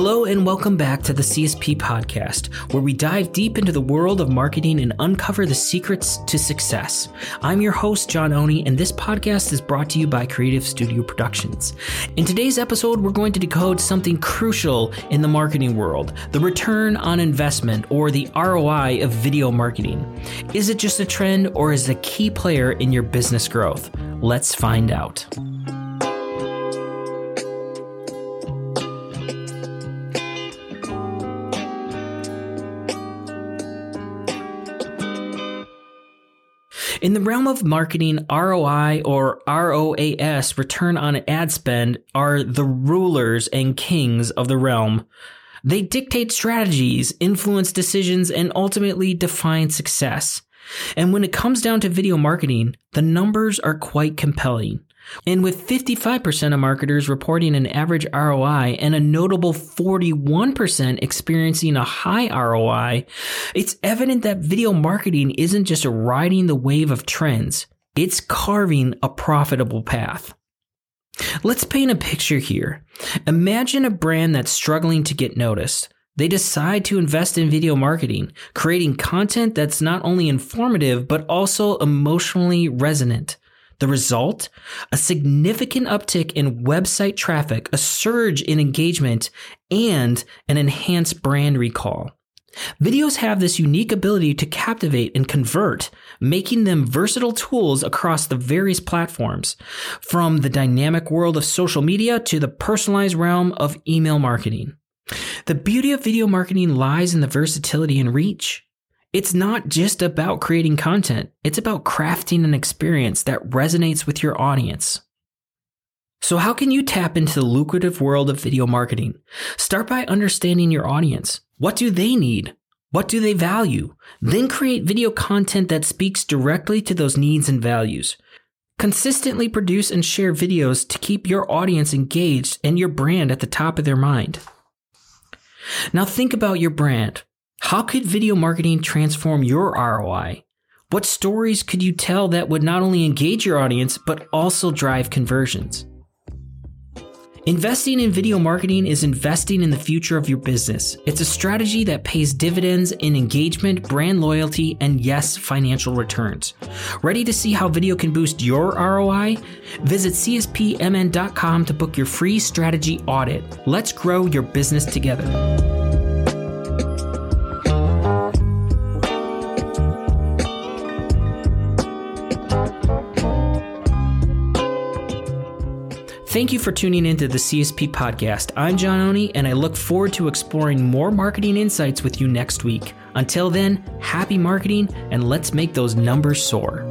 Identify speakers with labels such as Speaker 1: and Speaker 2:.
Speaker 1: Hello, and welcome back to the CSP podcast, where we dive deep into the world of marketing and uncover the secrets to success. I'm your host, Jon Oney, and this podcast is brought to you by Creative Studio Productions. In today's episode, we're going to decode something crucial in the marketing world the return on investment, or the ROI of video marketing. Is it just a trend, or is it a key player in your business growth? Let's find out. In the realm of marketing, ROI or ROAS, return on ad spend, are the rulers and kings of the realm. They dictate strategies, influence decisions, and ultimately define success. And when it comes down to video marketing, the numbers are quite compelling. And with 55% of marketers reporting an average ROI and a notable 41% experiencing a high ROI, it's evident that video marketing isn't just riding the wave of trends, it's carving a profitable path. Let's paint a picture here. Imagine a brand that's struggling to get noticed. They decide to invest in video marketing, creating content that's not only informative, but also emotionally resonant. The result? A significant uptick in website traffic, a surge in engagement, and an enhanced brand recall. Videos have this unique ability to captivate and convert, making them versatile tools across the various platforms, from the dynamic world of social media to the personalized realm of email marketing. The beauty of video marketing lies in the versatility and reach. It's not just about creating content, it's about crafting an experience that resonates with your audience. So, how can you tap into the lucrative world of video marketing? Start by understanding your audience. What do they need? What do they value? Then create video content that speaks directly to those needs and values. Consistently produce and share videos to keep your audience engaged and your brand at the top of their mind. Now, think about your brand. How could video marketing transform your ROI? What stories could you tell that would not only engage your audience, but also drive conversions? Investing in video marketing is investing in the future of your business. It's a strategy that pays dividends in engagement, brand loyalty, and yes, financial returns. Ready to see how video can boost your ROI? Visit CSPMN.com to book your free strategy audit. Let's grow your business together. Thank you for tuning into the CSP podcast. I'm Jon Oney, and I look forward to exploring more marketing insights with you next week. Until then, happy marketing, and let's make those numbers soar.